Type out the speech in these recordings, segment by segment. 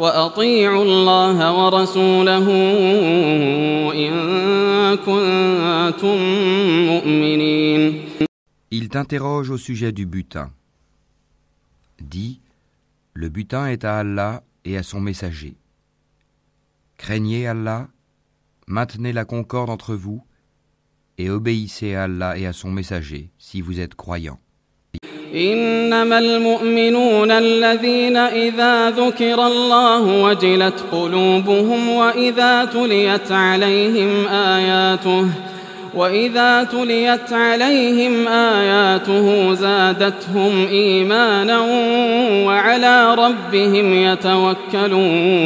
وأطيعوا الله ورسوله إن كنتم مؤمنين Il t'interroge au sujet du butin. Dis, le butin est à Allah et à son messager. Craignez Allah, maintenez la concorde entre vous, et obéissez à Allah et à son messager si vous êtes croyants. إنما المؤمنون الذين إذا ذكر الله وجلت قلوبهم وإذا تليت عليهم آياته وإذا تليت عليهم آياته زادتهم إيمانا وعلى ربهم يتوكلون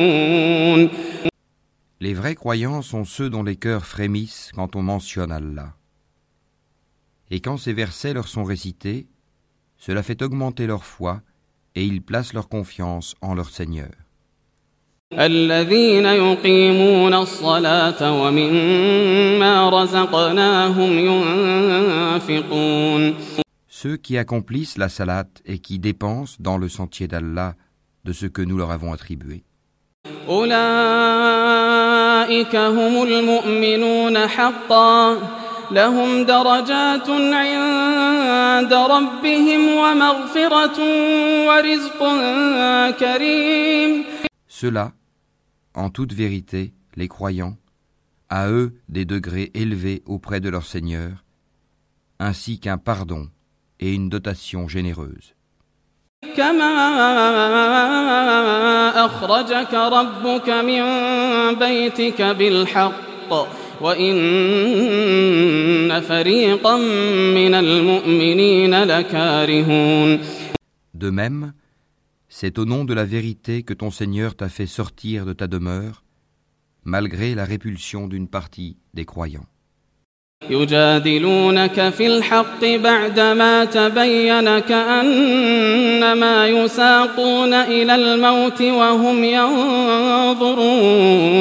Les vrais croyants sont ceux dont les cœurs frémissent quand on mentionne Allah. Et quand ces versets leur sont récités, Cela fait augmenter leur foi et ils placent leur confiance en leur Seigneur. Ceux qui accomplissent la salat et qui dépensent dans le sentier d'Allah de ce que nous leur avons attribué. أولئك هم المؤمنون حقا لهم درجات عند ربهم ومغفرة ورزق كريم Ceux-là, en toute vérité, les croyants, à eux des degrés élevés auprès de leur Seigneur, ainsi qu'un pardon et une dotation généreuse. كما أخرجك ربك من بيتك بالحق وإن فريقا من المؤمنين لكارهون De même, c'est au nom de la vérité que ton Seigneur t'a fait sortir de ta demeure, malgré la répulsion d'une partie des croyants. يجادلونك في الحق بعدما تبين كأنما يساقون إلى الموت وهم ينظرون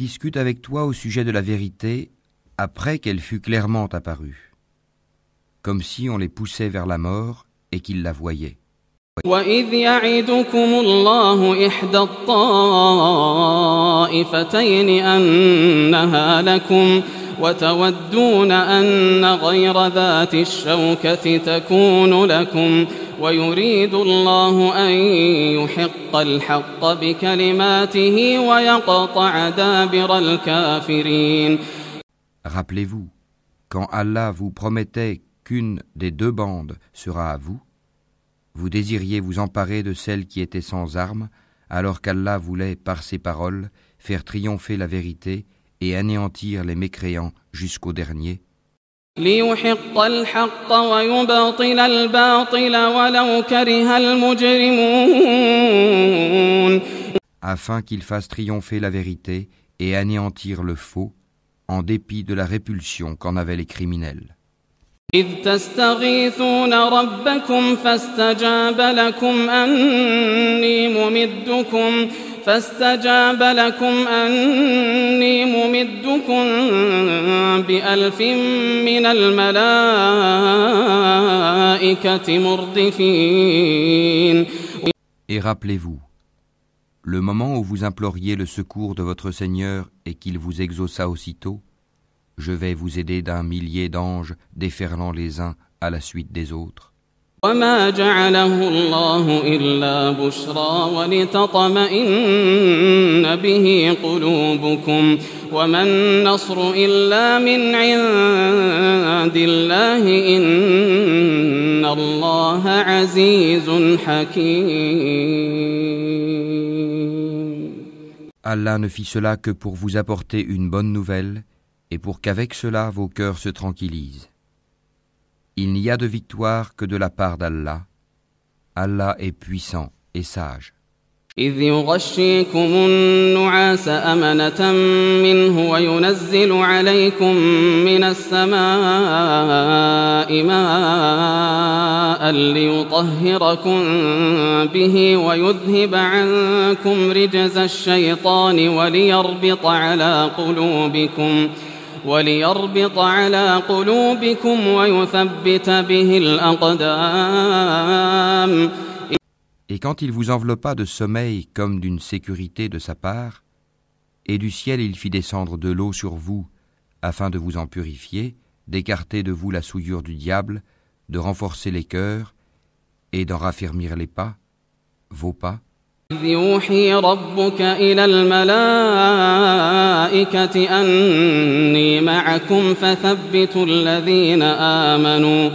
Ils discutent avec toi au sujet de la vérité après qu'elle fut clairement apparue, comme si on les poussait vers la mort et qu'ils la voyaient. وإذ يعدكم الله إحدى الطائفتين أنها لكم وتودون أن غير ذات الشوكة تكون لكم ويريد الله أن يحق الحق بكلماته ويقطع دابر الكافرين Rappelez-vous, quand Allah vous promettait qu'une des deux bandes sera à vous, vous désiriez vous emparer de celle qui était sans armes, alors qu'Allah voulait, par ses paroles, faire triompher la vérité et anéantir les mécréants jusqu'au dernier, ليحق الحق ويبطل الباطل ولو كره المجرمون afin qu'il fasse triompher la vérité et anéantir le faux, en dépit de la répulsion qu'en avaient les criminels. إذ تستغيثون ربكم فاستجاب لكم أني ممدكم فاستجاب لكم أني ممدكم بألف من الملائكة مردفين Et rappelez-vous, le moment où vous imploriez le secours de votre Seigneur et qu'il vous exauça aussitôt, je vais vous aider d'un millier d'anges déferlant les uns à la suite des autres. وما جعله الله إلا بشرى ولتطمئن به قلوبكم وما النصر إلا من عند الله إن الله عزيز حكيم Allah ne fit cela que pour vous apporter une bonne nouvelle et pour qu'avec cela vos cœurs se tranquillisent. Il n'y a de victoire que de la part d'Allah. Allah est puissant et sage. إذ يغشيكم النعاس أمنة منه وينزل عليكم من السماء ماء ليطهركم به ويذهب عنكم رجز الشيطان وليربط على قلوبكم وليربط على قلوبكم ويثبت به الأقدام Et quand il vous enveloppa de sommeil comme d'une sécurité de sa part, et du ciel il fit descendre de l'eau sur vous, afin de vous en purifier, d'écarter de vous la souillure du diable, de renforcer les cœurs, et d'en raffermir les pas, vos pas, إذ يوحي ربك إلى الملائكة أني معكم فثبتوا الذين آمنوا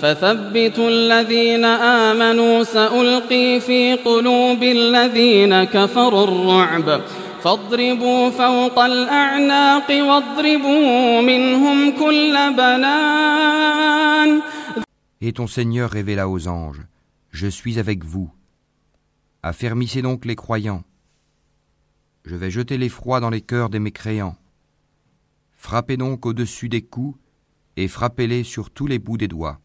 فثبتوا الذين آمنوا سألقي في قلوب الذين كفروا الرعب فاضربوا فوق الأعناق واضربوا منهم كل بنان Et ton Seigneur révéla aux anges, Je suis avec vous. Affermissez donc les croyants. Je vais jeter l'effroi dans les cœurs des mécréants. Frappez donc au-dessus des coups et frappez-les sur tous les bouts des doigts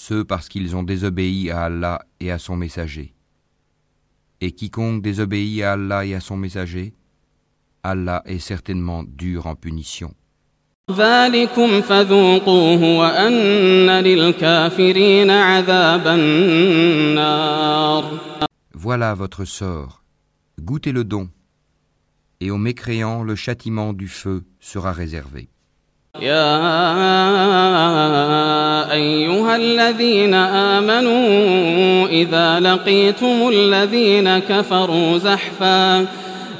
ceux parce qu'ils ont désobéi à Allah et à son messager. Et quiconque désobéit à Allah et à son messager, Allah est certainement dur en punition. Voilà votre sort. Goûtez le don. Et aux mécréants, le châtiment du feu sera réservé. يا أيها الذين آمنوا إذا لقيتم الذين كفروا زحفا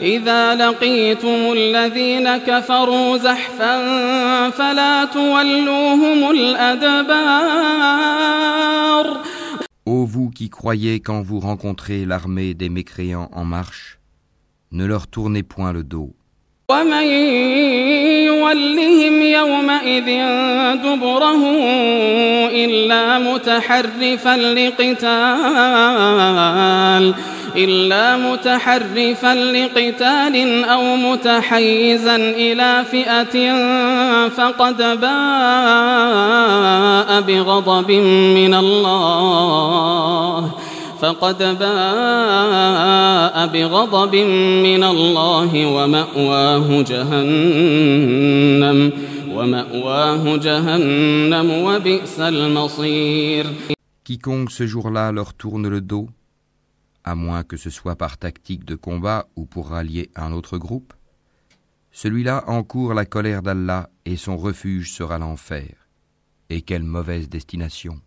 إذا لقيتم الذين كفروا زحفا فلا تولوهم الأدبار Ô vous qui croyez quand vous rencontrez l'armée des mécréants en marche, ne leur tournez point le dos. ومن يولهم يومئذ دبره إلا متحرفا لقتال إلا متحرفا لقتال أو متحيزا إلى فئة فقد باء بغضب من الله. فقد باء بغضب من الله ومأواه جهنم ومأواه جهنم وبئس المصير Quiconque ce jour-là leur tourne le dos, à moins que ce soit par tactique de combat ou pour rallier un autre groupe, celui-là encourt la colère d'Allah et son refuge sera l'enfer. Et quelle mauvaise destination.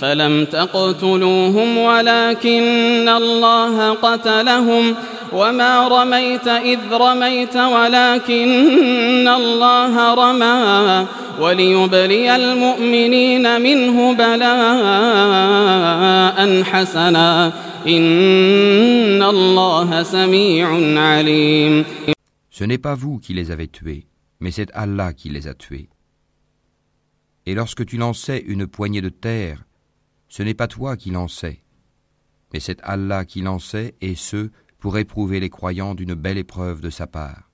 فلم تقتلوهم ولكن الله قتلهم وما رميت إذ رميت ولكن الله رمى وليبلي المؤمنين منه بلاء حسنا إن الله سميع عليم Ce n'est pas vous qui les avez tués, mais c'est Allah qui les a tués. Et lorsque tu lançais une poignée de terre, ce n'est pas toi qui lançais, mais c'est Allah qui lançait, et ce, pour éprouver les croyants d'une belle épreuve de sa part.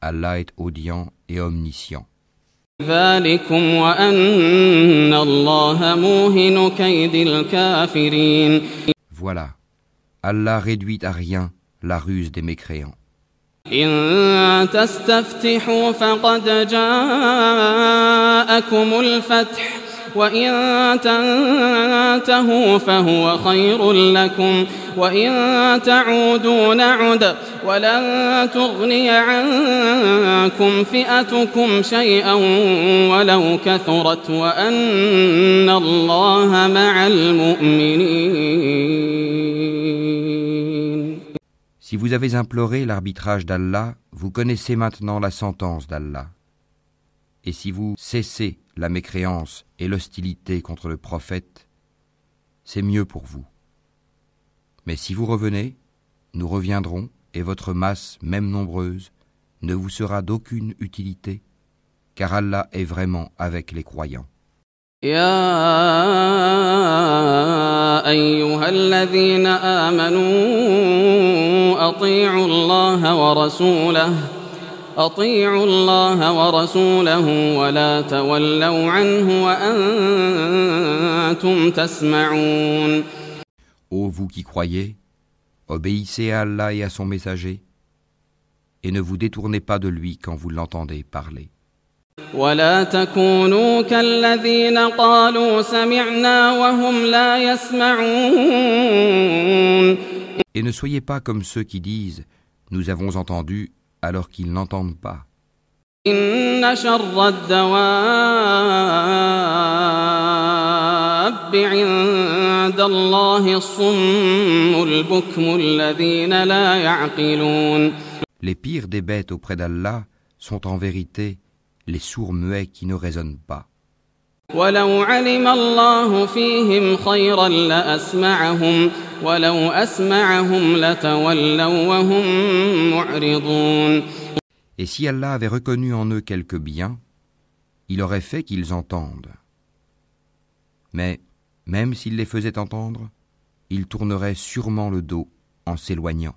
Allah est audient et omniscient. ذلكم وأن الله موهن كيد الكافرين Voilà, Allah réduit à rien la ruse des mécréants. إن تستفتحوا فقد جاءكم الفتح وإن تنتهوا فهو خير لكم وإن تعودوا نعد ولن تغني عنكم فئتكم شيئا ولو كثرت وأن الله مع المؤمنين Si vous avez imploré l'arbitrage d'Allah, vous connaissez maintenant la sentence d'Allah. Et si vous cessez la mécréance et l'hostilité contre le prophète, c'est mieux pour vous. Mais si vous revenez, nous reviendrons, et votre masse, même nombreuse, ne vous sera d'aucune utilité, car Allah est vraiment avec les croyants. Ô vous qui croyez, obéissez à Allah et à son messager, et ne vous détournez pas de lui quand vous l'entendez parler. Et ne soyez pas comme ceux qui disent Nous avons entendu alors qu'ils n'entendent pas. Les pires des bêtes auprès d'Allah sont en vérité les sourds muets qui ne raisonnent pas. Et si Allah avait reconnu en eux quelque bien, il aurait fait qu'ils entendent. Mais, même s'il les faisait entendre, ils tourneraient sûrement le dos en s'éloignant.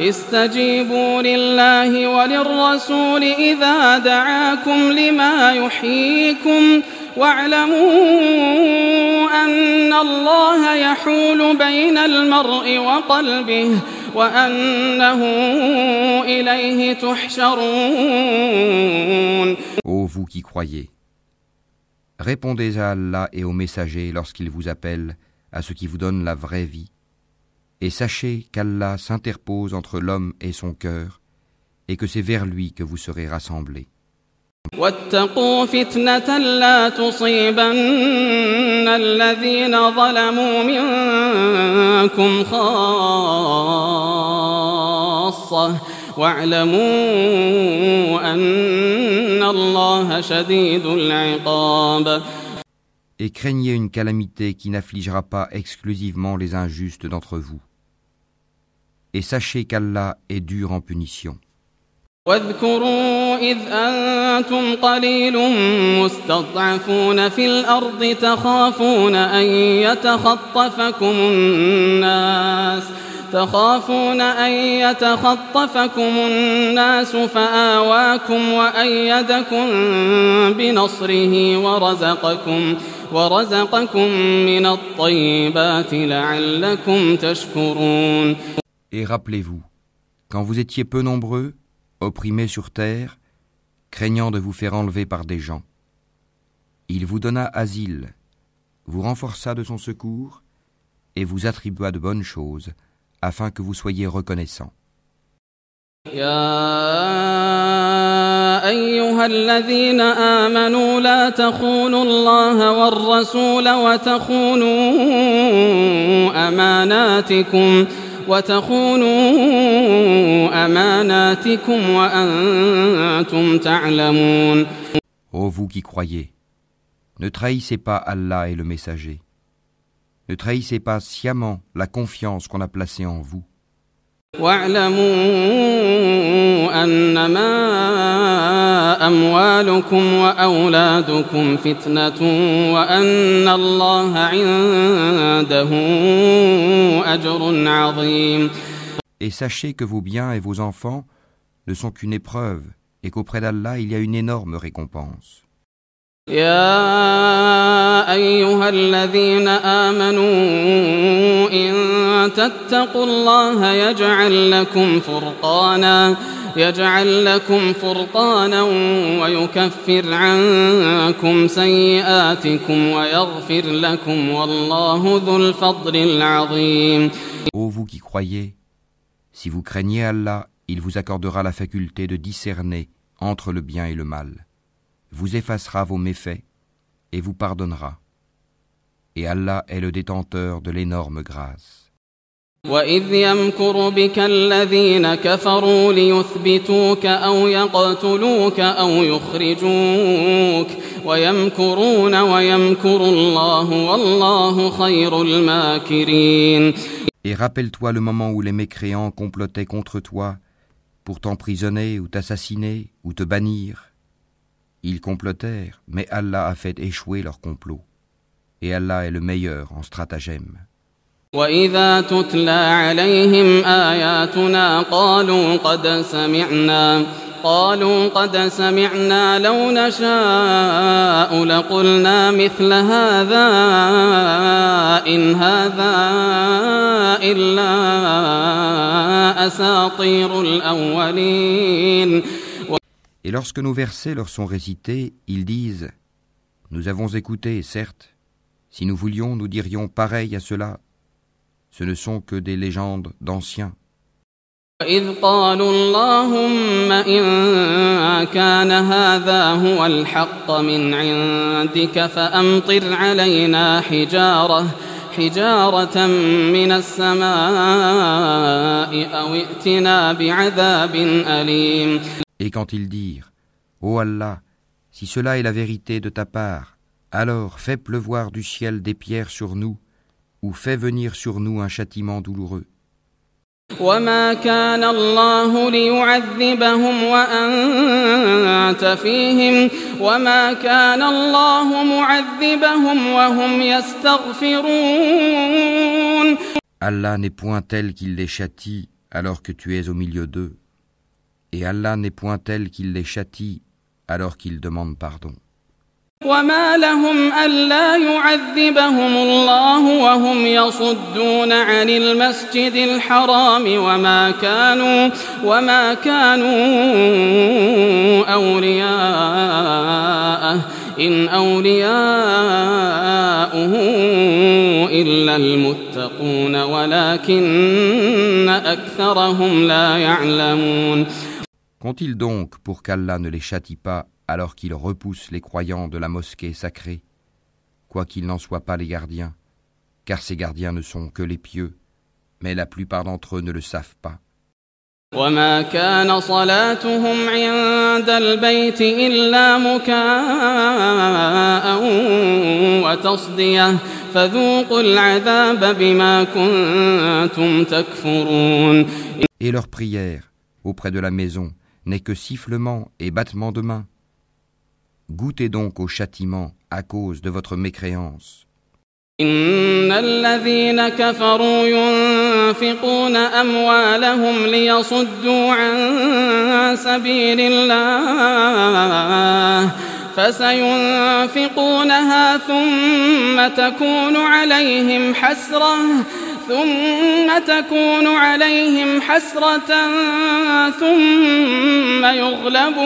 استجيبوا لله. وللرسول إذا دعاكم لما يحييكم. واعلموا أن الله يحول بين المرء وقلبه وأنه إليه تحشرون. Vous qui croyez, répondez à Allah et aux messagers lorsqu'ils vous appellent à ce qui vous donne la vraie vie Et sachez qu'Allah s'interpose entre l'homme et son cœur, et que c'est vers lui que vous serez rassemblés. Et craignez une calamité qui n'affligera pas exclusivement les injustes d'entre vous et sachez qu'Allah est dur en punition. واذكروا إذ أنتم قليل مستضعفون في الأرض تخافون أن يتخطفكم الناس تخافون أن يتخطفكم الناس فآواكم وأيدكم بنصره ورزقكم ورزقكم من الطيبات لعلكم تشكرون Et rappelez-vous, quand vous étiez peu nombreux, opprimés sur terre, craignant de vous faire enlever par des gens, il vous donna asile, vous renforça de son secours et vous attribua de bonnes choses afin que vous soyez reconnaissants. Ô vous qui croyez, ne trahissez pas Allah et le messager. Ne trahissez pas sciemment la confiance qu'on a placée en vous. Et sachez que vos biens et vos enfants ne sont qu'une épreuve et qu'auprès d'Allah il y a une énorme récompense. يا أيها الذين آمنوا إن تتقوا الله يجعل لكم فرقانا يجعل لكم فرقانا ويكفر عنكم سيئاتكم ويغفر لكم والله ذو الفضل العظيم Ô vous qui croyez, si vous craignez Allah, il vous accordera la faculté de discerner entre le bien et le mal. vous effacera vos méfaits et vous pardonnera. Et Allah est le détenteur de l'énorme grâce. وإذ يمكر بك الذين كفروا ليثبتوك أو يقتلوك أو يخرجوك ويمكرون ويمكر الله والله خير الماكرين Et rappelle-toi le moment où les mécréants complotaient contre toi pour t'emprisonner ou t'assassiner ou te bannir. Ils complotèrent, mais Allah a fait échouer leur complot. Et Allah est le meilleur en stratagème. وإذا تتلى عليهم آياتنا قالوا قد سمعنا قالوا قد سمعنا لو نشاء لقلنا مثل هذا إن هذا إلا أساطير الأولين Et lorsque nos versets leur sont récités, ils disent Nous avons écouté, certes. Si nous voulions, nous dirions pareil à cela. Ce ne sont que des légendes d'anciens. وإذ قالوا اللهم إن كان هذا هو الحق من عندك فأمطر علينا حجارة حجارة من السماء أو ائتنا بعذاب أليم Et quand ils dirent Ô Allah, si cela est la vérité de ta part, alors fais pleuvoir du ciel des pierres sur nous, ou fais venir sur nous un châtiment douloureux. وما كان الله ليعذبهم وأنت فيهم وما كان الله معذبهم وهم يستغفرون Allah n'est point tel qu'il les châtie alors que tu es au milieu d'eux, Et Allah n'est point tel qu'il les châtie alors qu'ils demandent pardon. وما لهم ألا يعذبهم الله وهم يصدون عن المسجد الحرام وما كانوا وما كانوا أولياءه إن أولياؤه إلا المتقون ولكن أكثرهم لا يعلمون Qu'ont-ils donc pour qu'Allah ne les châtie pas alors qu'ils repoussent les croyants de la mosquée sacrée, quoiqu'ils n'en soient pas les gardiens, car ces gardiens ne sont que les pieux, mais la plupart d'entre eux ne le savent pas. وما كان صلاتهم عند البيت إلا مكاء وتصدية فذوقوا العذاب بما كنتم تكفرون Et leur prière auprès de la maison n'est que sifflement et battement de main. Goûtez donc au châtiment à cause de votre mécréance. إن الذين كفروا ينفقون أموالهم ليصدوا عن سبيل الله فسينفقونها ثم تكون عليهم حسرة ثم تكون عليهم حسرة ثم يغلبون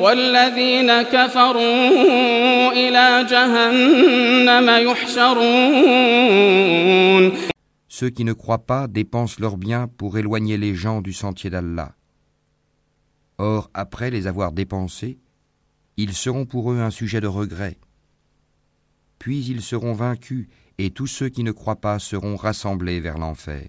والذين كفروا إلى جهنم يحشرون Ceux qui ne croient pas dépensent leurs biens pour éloigner les gens du sentier d'Allah. Or, après les avoir dépensés, ils seront pour eux un sujet de regret. Puis ils seront vaincus et tous ceux qui ne croient pas seront rassemblés vers l'enfer.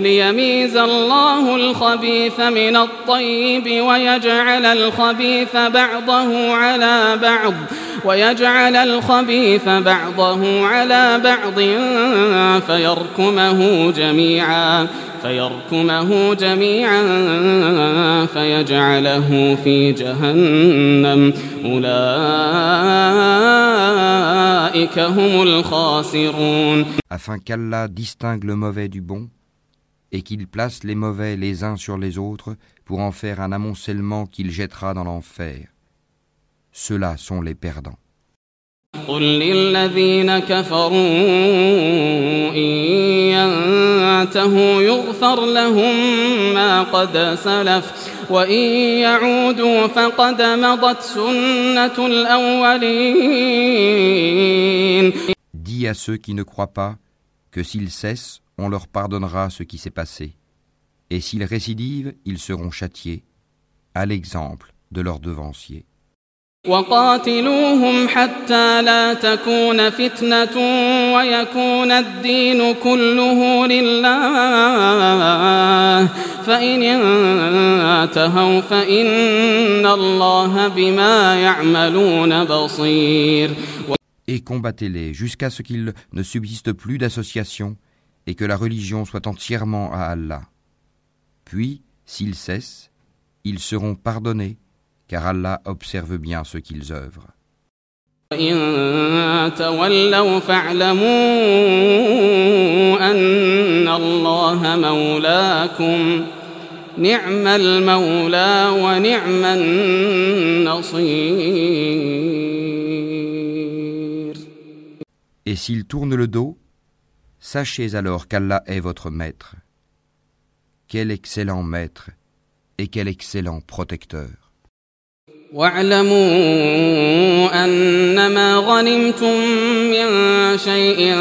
ليميز الله الخبيث من الطيب ويجعل الخبيث بعضه على بعض ويجعل الخبيث بعضه على بعض فيركمه جميعا فيركمه جميعا فيجعله في جهنم أولئك هم الخاسرون afin qu'Allah distingue le mauvais du bon et qu'il place les mauvais les uns sur les autres pour en faire un amoncellement qu'il jettera dans l'enfer. Ceux-là sont les perdants. قل للذين كفروا إن ينتهوا يغفر لهم ما قد سلف وإن يعودوا فقد مضت سنة الأولين Dis à ceux qui ne croient pas que s'ils cessent, on leur pardonnera ce qui s'est passé. Et s'ils récidivent, ils seront châtiés, à l'exemple de leurs devanciers. وقاتلوهم حتى لا تكون فتنة ويكون الدين كله لله فإن انتهوا فإن الله بما يعملون بصير Et combattez-les jusqu'à ce qu'il ne subsiste plus d'association et que la religion soit entièrement à Allah. Puis, s'ils cessent, ils seront pardonnés car Allah observe bien ce qu'ils œuvrent. Et s'ils tournent le dos, sachez alors qu'Allah est votre maître. Quel excellent maître et quel excellent protecteur. واعلموا أنما غنمتم من شيء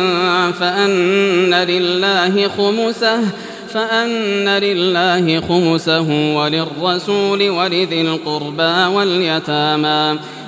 فأن لله خمسه فأن لله خمسه وللرسول ولذي القربى واليتامى.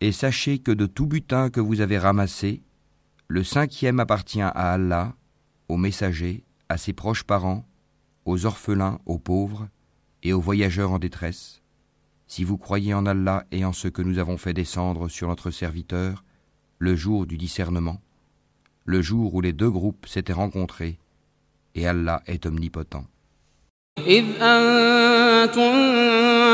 Et sachez que de tout butin que vous avez ramassé, le cinquième appartient à Allah, aux messagers, à ses proches parents, aux orphelins, aux pauvres et aux voyageurs en détresse. Si vous croyez en Allah et en ce que nous avons fait descendre sur notre serviteur, le jour du discernement, le jour où les deux groupes s'étaient rencontrés, et Allah est omnipotent.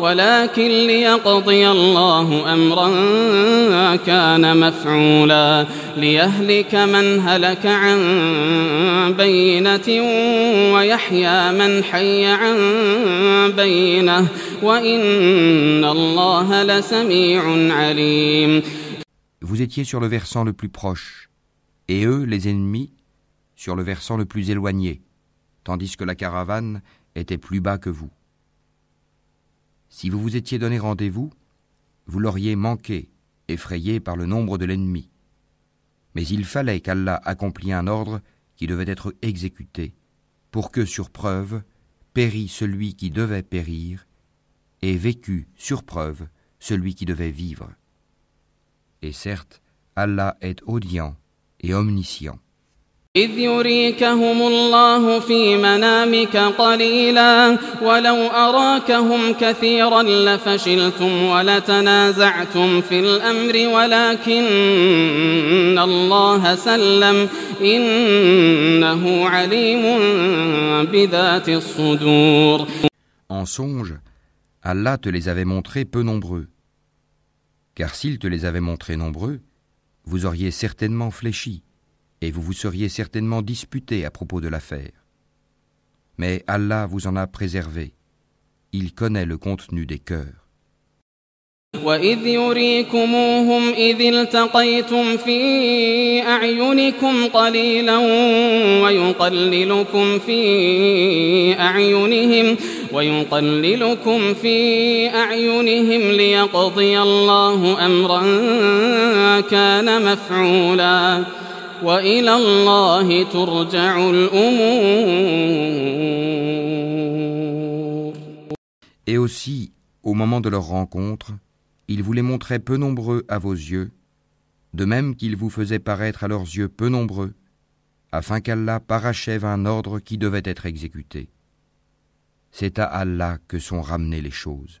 ولكن ليقضي الله أمرا كان مفعولا ليهلك من هلك عن بينة ويحيى من حي عن بينه وإن الله لسميع عليم Vous étiez sur le versant le plus proche, et eux, les ennemis, sur le versant le plus éloigné, tandis que la caravane était plus bas que vous. Si vous vous étiez donné rendez-vous, vous l'auriez manqué, effrayé par le nombre de l'ennemi. Mais il fallait qu'Allah accomplît un ordre qui devait être exécuté, pour que, sur preuve, périt celui qui devait périr, et vécut, sur preuve, celui qui devait vivre. Et certes, Allah est audient et omniscient. إذ يريكهم الله في منامك قليلا ولو أراكهم كثيرا لفشلتم ولتنازعتم في الأمر ولكن الله سلم إنه عليم بذات الصدور En songe, Allah te les avait montrés peu nombreux. Car s'il te les avait montrés nombreux, vous auriez certainement fléchi. et vous vous seriez certainement disputé à propos de l'affaire. Mais Allah vous en a préservé. Il connaît le contenu des cœurs. وإذ يريكموهم إذ التقيتم في أعينكم قليلا ويقللكم في أعينهم ويقللكم في أعينهم ليقضي الله أمرا كان مفعولا Et aussi, au moment de leur rencontre, ils vous les montraient peu nombreux à vos yeux, de même qu'ils vous faisaient paraître à leurs yeux peu nombreux, afin qu'Allah parachève un ordre qui devait être exécuté. C'est à Allah que sont ramenées les choses.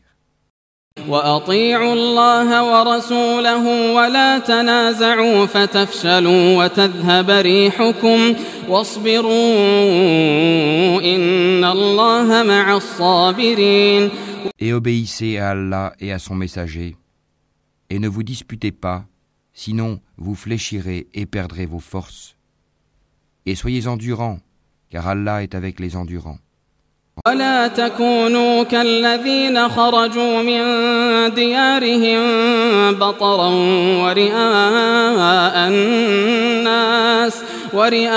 وأطيعوا الله ورسوله ولا تنازعوا فتفشلوا وتذهب ريحكم واصبروا إن الله مع الصابرين Et obéissez à Allah et à son messager, et ne vous disputez pas, sinon vous fléchirez et perdrez vos forces. Et soyez endurants, car Allah est avec les endurants. ولا تكونوا كالذين خرجوا من ديارهم بطرا ورئاء الناس ورئاء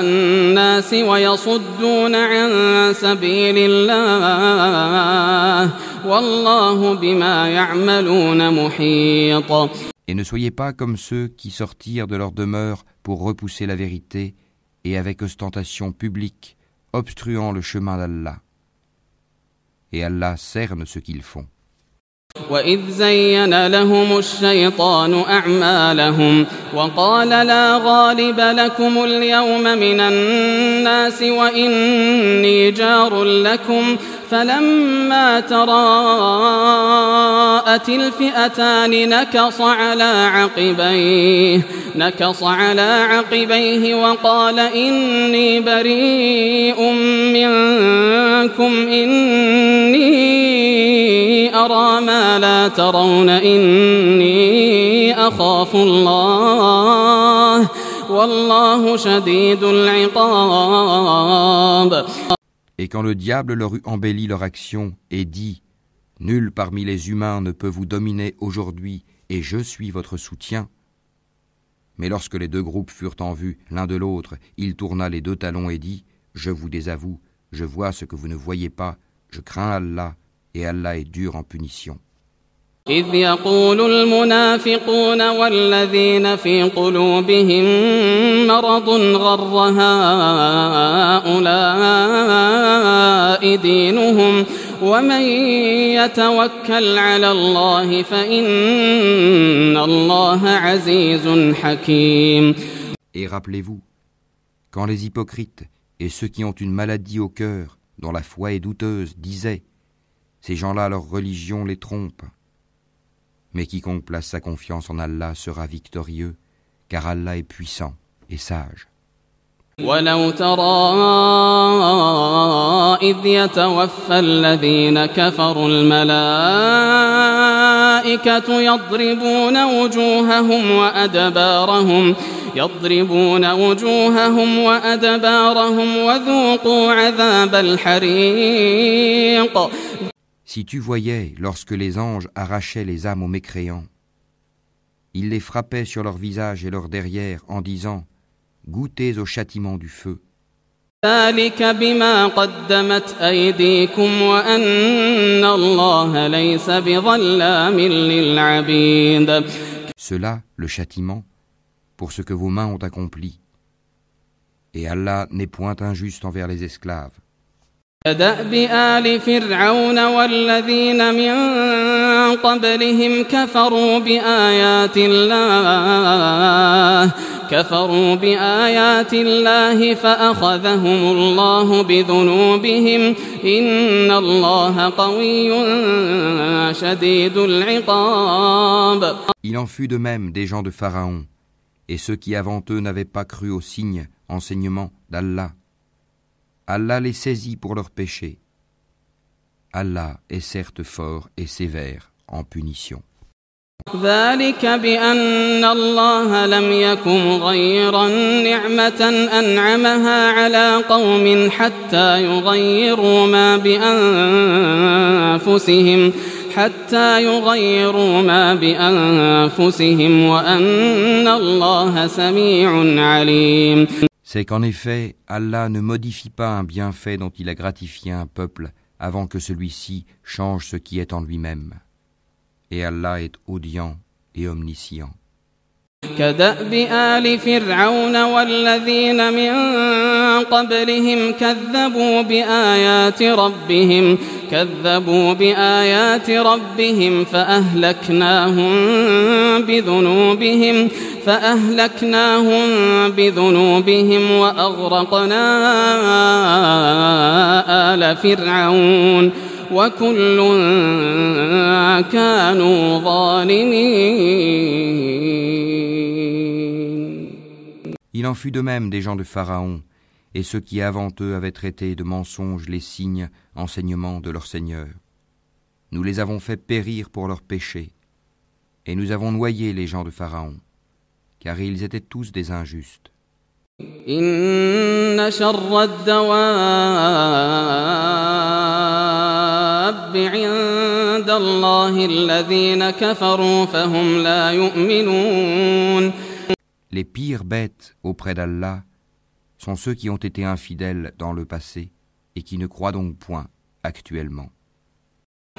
الناس ويصدون عن سبيل الله والله بما يعملون محيط Et ne soyez pas comme ceux qui sortirent de leur demeure pour repousser la vérité et avec ostentation publique, obstruant le chemin d'Allah. Et Allah cerne ce qu'ils font. وإذ زين لهم الشيطان أعمالهم وقال لا غالب لكم اليوم من الناس وإني جار لكم فلما تراءت الفئتان نكص على عقبيه نكص على عقبيه وقال إني بريء منكم إني أرى ما لا ترون إني أخاف الله والله شديد العقاب. Et quand le diable leur eut embelli leur action et dit Nul parmi les humains ne peut vous dominer aujourd'hui, et je suis votre soutien. Mais lorsque les deux groupes furent en vue l'un de l'autre, il tourna les deux talons et dit Je vous désavoue, je vois ce que vous ne voyez pas, je crains Allah, et Allah est dur en punition. إذ يقول المنافقون والذين في قلوبهم مرض غر هؤلاء دينهم ومن يتوكل على الله فإن الله عزيز حكيم Et rappelez-vous, quand les hypocrites et ceux qui ont une maladie au cœur, dont la foi est douteuse, disaient Ces gens-là, leur religion les trompe. Mais quiconque place sa confiance en Allah sera victorieux, car Allah est puissant et sage. ولو ترى إذ يتوفى الذين كفروا الملائكة يضربون وجوههم وأدبارهم يضربون وجوههم وأدبارهم وذوقوا عذاب الحريق Si tu voyais lorsque les anges arrachaient les âmes aux mécréants, ils les frappaient sur leur visage et leur derrière en disant Goûtez au châtiment du feu. Cela, le châtiment, pour ce que vos mains ont accompli. Et Allah n'est point injuste envers les esclaves. كدأب آل فرعون والذين من قبلهم كفروا بآيات الله كفروا بآيات الله فأخذهم الله بذنوبهم إن الله قوي شديد العقاب Il en fut de même des gens de Pharaon, et ceux qui avant eux n'avaient pas cru aux signes, enseignements d'Allah. Allah les saisit pour leurs péchés. Allah est certes fort et sévère en punition. ذلك بأن الله لم يكن غير نعمة أنعمها على قوم حتى يغيروا ما بأنفسهم حتى يغيروا ما بأنفسهم وأن الله سميع عليم C'est qu'en effet, Allah ne modifie pas un bienfait dont il a gratifié un peuple avant que celui-ci change ce qui est en lui-même. Et Allah est audient et omniscient. كدأب آل فرعون والذين من قبلهم كذبوا بآيات ربهم كذبوا بآيات ربهم فأهلكناهم بذنوبهم فأهلكناهم بذنوبهم وأغرقنا آل فرعون وكل كانوا ظالمين Il en fut de même des gens de Pharaon, et ceux qui avant eux avaient traité de mensonges les signes, enseignements de leur Seigneur. Nous les avons fait périr pour leurs péchés, et nous avons noyé les gens de Pharaon, car ils étaient tous des injustes. Les pires bêtes auprès d'Allah sont ceux qui ont été infidèles dans le passé et qui ne croient donc point actuellement.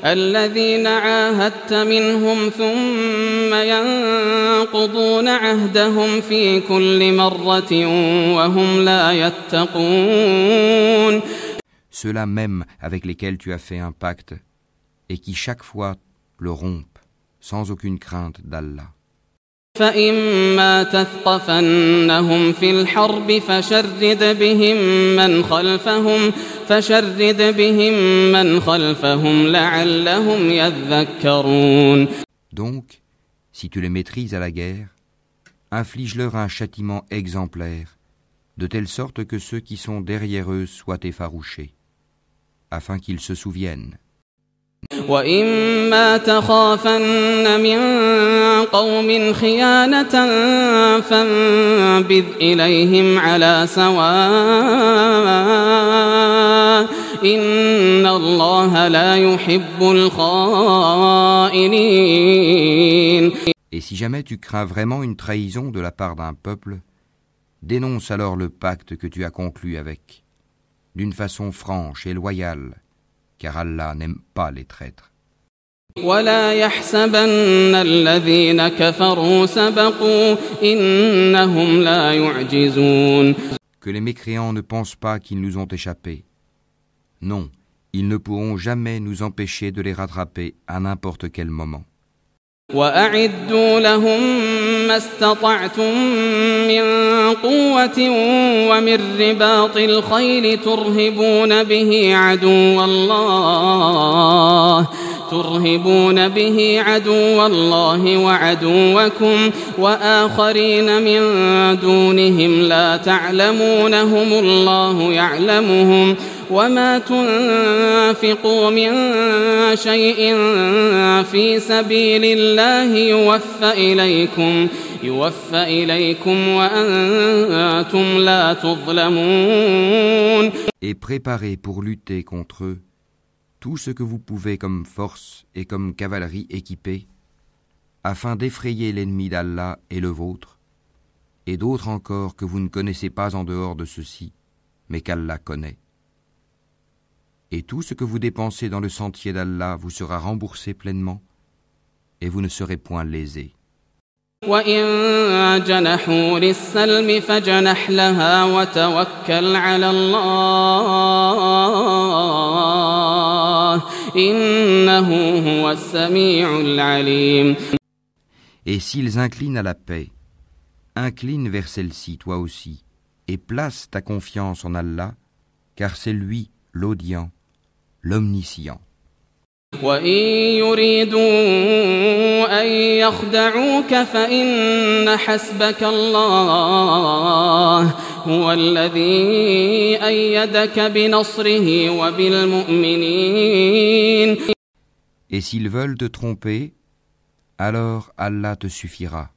الذين عاهدت منهم ثم ينقضون عهدهم في كل مرة وهم لا يتقون Ceux-là même avec lesquels tu as fait un pacte et qui chaque fois le rompent sans aucune crainte d'Allah. فإما تثقفنهم في الحرب فشرد بهم من خلفهم فشرد بهم من خلفهم لعلهم يذكرون Donc, si tu les maîtrises à la guerre, inflige-leur un châtiment exemplaire, de telle sorte que ceux qui sont derrière eux soient effarouchés, afin qu'ils se souviennent. وإما تخافن من قوم خيانة فانبذ إليهم على سواء إن الله لا يحب الخائنين Et si jamais tu crains vraiment une trahison de la part d'un peuple, dénonce alors le pacte que tu as conclu avec, d'une façon franche et loyale, car Allah n'aime pas les traîtres. ولا يحسبن الذين كفروا سبقوا إنهم لا يعجزون Que les mécréants ne pensent pas qu'ils nous ont échappé. Non, ils ne pourront jamais nous empêcher de les rattraper à n'importe quel moment. وأعدوا لهم ما استطعتم من قوة ومن رباط الخيل ترهبون به عدو الله. ترهبون به عدو الله وعدوكم وآخرين من دونهم لا تعلمونهم الله يعلمهم وما تنفقوا من شيء في سبيل الله يوفى إليكم يوفى إليكم وأنتم لا تظلمون Et préparez pour lutter contre eux tout ce que vous pouvez comme force et comme cavalerie équipée, afin d'effrayer l'ennemi d'Allah et le vôtre, et d'autres encore que vous ne connaissez pas en dehors de ceci, mais qu'Allah connaît. Et tout ce que vous dépensez dans le sentier d'Allah vous sera remboursé pleinement, et vous ne serez point lésés. وإن جنحوا للسلم فجنح لها وتوكل على الله Et s'ils inclinent à la paix, incline vers celle-ci toi aussi, et place ta confiance en Allah, car c'est lui l'audient, l'omniscient. Et s'ils veulent te tromper, alors Allah te suffira.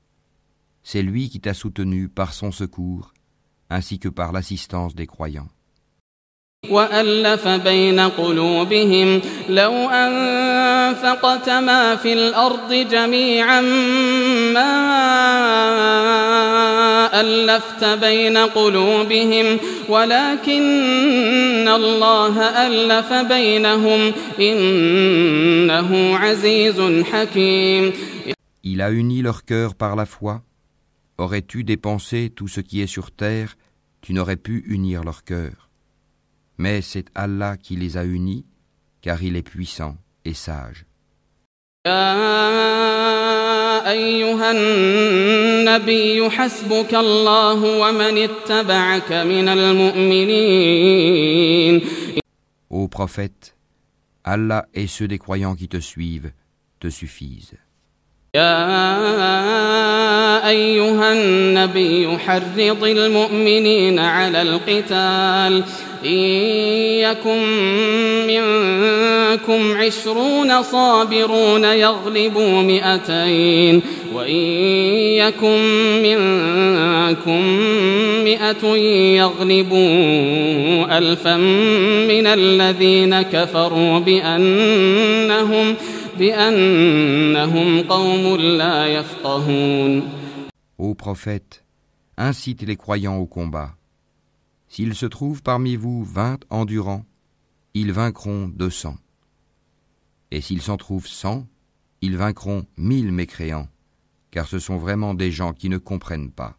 C'est lui qui t'a soutenu par son secours, ainsi que par l'assistance des croyants. وألف بين قلوبهم لو أنفقت ما في الأرض جميعا ما ألفت بين قلوبهم ولكن الله ألف بينهم إنه عزيز حكيم Il a uni leur cœur par la foi, aurais-tu dépensé tout ce qui est sur terre, tu n'aurais pu unir leur cœur. Mais c'est Allah qui les a unis, car il est puissant et sage. يا أيها النبي حسبك الله ومن اتبعك من المؤمنين Ô prophète, Allah et ceux des croyants qui te suivent te suffisent. يا أيها النبي حرض المؤمنين على القتال إن يكن منكم عشرون صابرون يغلبوا مئتين وإن يكن منكم مئة يغلبوا ألفا من الذين كفروا بأنهم بأنهم قوم لا يفقهون Ô prophète, incite les croyants au combat. S'il se trouve parmi vous vingt endurants, ils vaincront deux cents. Et s'il s'en trouve cent, ils vaincront mille mécréants, car ce sont vraiment des gens qui ne comprennent pas.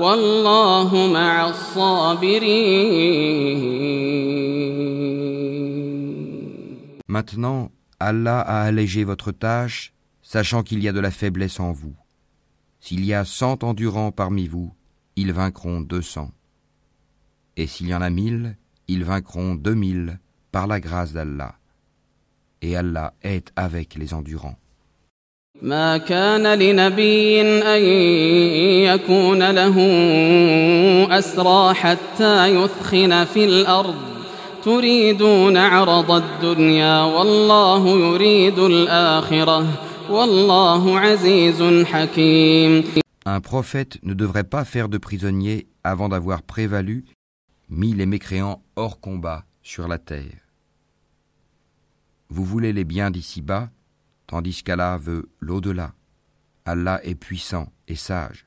والله مع الصابرين Maintenant, Allah a allégé votre tâche, sachant qu'il y a de la faiblesse en vous. S'il y a cent endurants parmi vous, ils vaincront deux cents. Et s'il y en a mille, ils vaincront deux mille par la grâce d'Allah. Et Allah est avec les endurants. ما كان لنبي أن يكون له أسرى حتى يثخن في الأرض تريدون عرض الدنيا والله يريد الآخرة والله عزيز حكيم Un prophète ne devrait pas faire de prisonniers avant d'avoir prévalu, mis les mécréants hors combat sur la terre. Vous voulez les biens d'ici-bas, tandis qu'Allah veut l'au-delà. Allah est puissant et sage.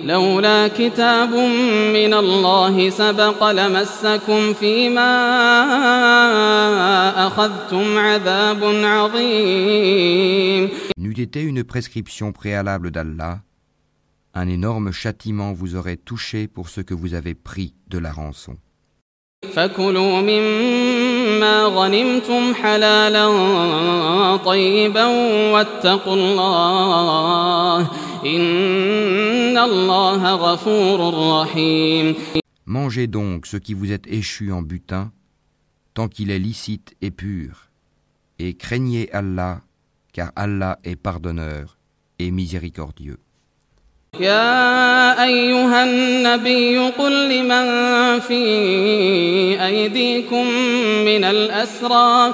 لولا كتاب من الله سبق لمسكم فيما أخذتم عذاب عظيم N'eût été une prescription préalable d'Allah, un énorme châtiment vous aurait touché pour ce que vous avez pris de la rançon. فكلوا مما غنمتم حلالا طيبا واتقوا الله إن الله غفور رحيم Mangez donc ce qui vous est échu en butin, tant qu'il est licite et pur, et craignez Allah, car Allah est pardonneur et miséricordieux. يا أيها النبي قل لمن في أيديكم من الأسرى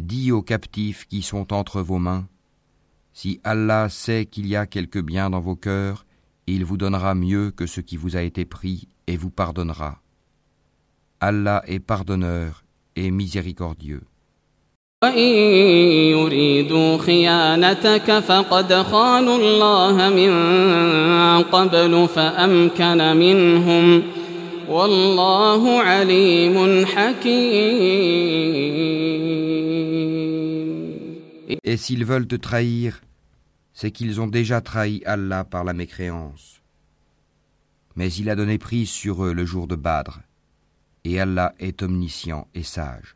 Dis aux captifs qui sont entre vos mains, si Allah sait qu'il y a quelque bien dans vos cœurs, il vous donnera mieux que ce qui vous a été pris et vous pardonnera. Allah est pardonneur et miséricordieux. وإن يريدوا خيانتك فقد خانوا الله من قبل فأمكن منهم والله عليم حكيم Et s'ils veulent te trahir, c'est qu'ils ont déjà trahi Allah par la mécréance. Mais il a donné prise sur eux le jour de Badr, et Allah est omniscient et sage.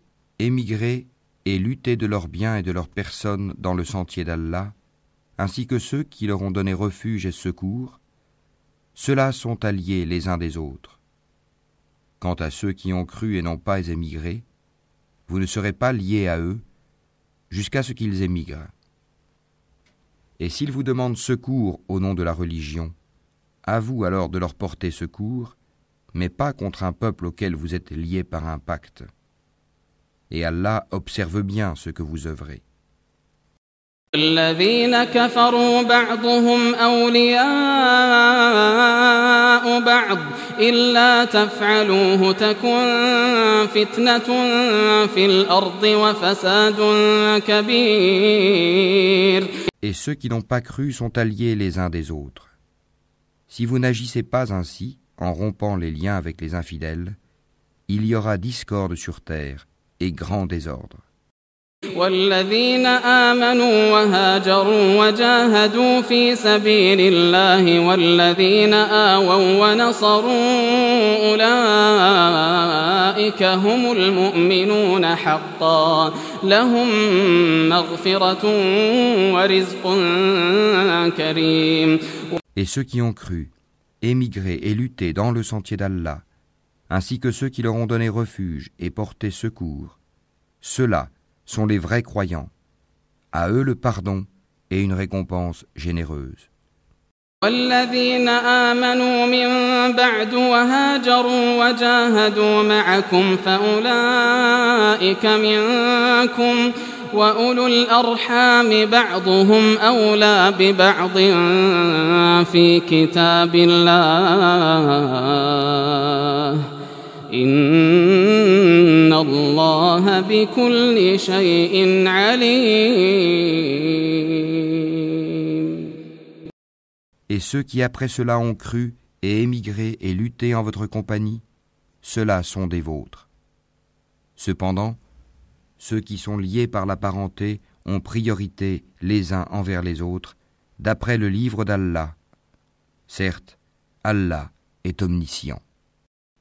émigré et lutté de leurs biens et de leurs personnes dans le sentier d'Allah, ainsi que ceux qui leur ont donné refuge et secours, ceux-là sont alliés les uns des autres. Quant à ceux qui ont cru et n'ont pas émigré, vous ne serez pas liés à eux jusqu'à ce qu'ils émigrent. Et s'ils vous demandent secours au nom de la religion, à vous alors de leur porter secours, mais pas contre un peuple auquel vous êtes liés par un pacte Et Allah observe bien ce que vous œuvrez. الذين كفروا بعضهم أولياء بعض إلا تفعلوه تكن فتنة في الأرض وفساد كبير Et ceux qui n'ont pas cru sont alliés les uns des autres. Si vous n'agissez pas ainsi, en rompant les liens avec les infidèles, il y aura discorde sur terre et grand désordre. والذين آمنوا وهاجروا وجاهدوا في سبيل الله والذين آووا ونصروا أولئك هم المؤمنون حقا لهم مغفرة ورزق كريم Et ceux qui ont cru, émigré et lutté dans le sentier d'Allah, ainsi que ceux qui leur ont donné refuge et porté secours, ceux-là sont les vrais croyants. À eux le pardon et une récompense généreuse. والذين آمنوا من بعد وهاجروا وجاهدوا معكم فأولئك منكم وأولو الأرحام بعضهم أولى ببعض في كتاب الله إن الله بكل شيء عليم Et ceux qui après cela ont cru et émigré et lutté en votre compagnie, ceux-là sont des vôtres. Cependant, ceux qui sont liés par la parenté ont priorité les uns envers les autres, d'après le livre d'Allah. Certes, Allah est omniscient.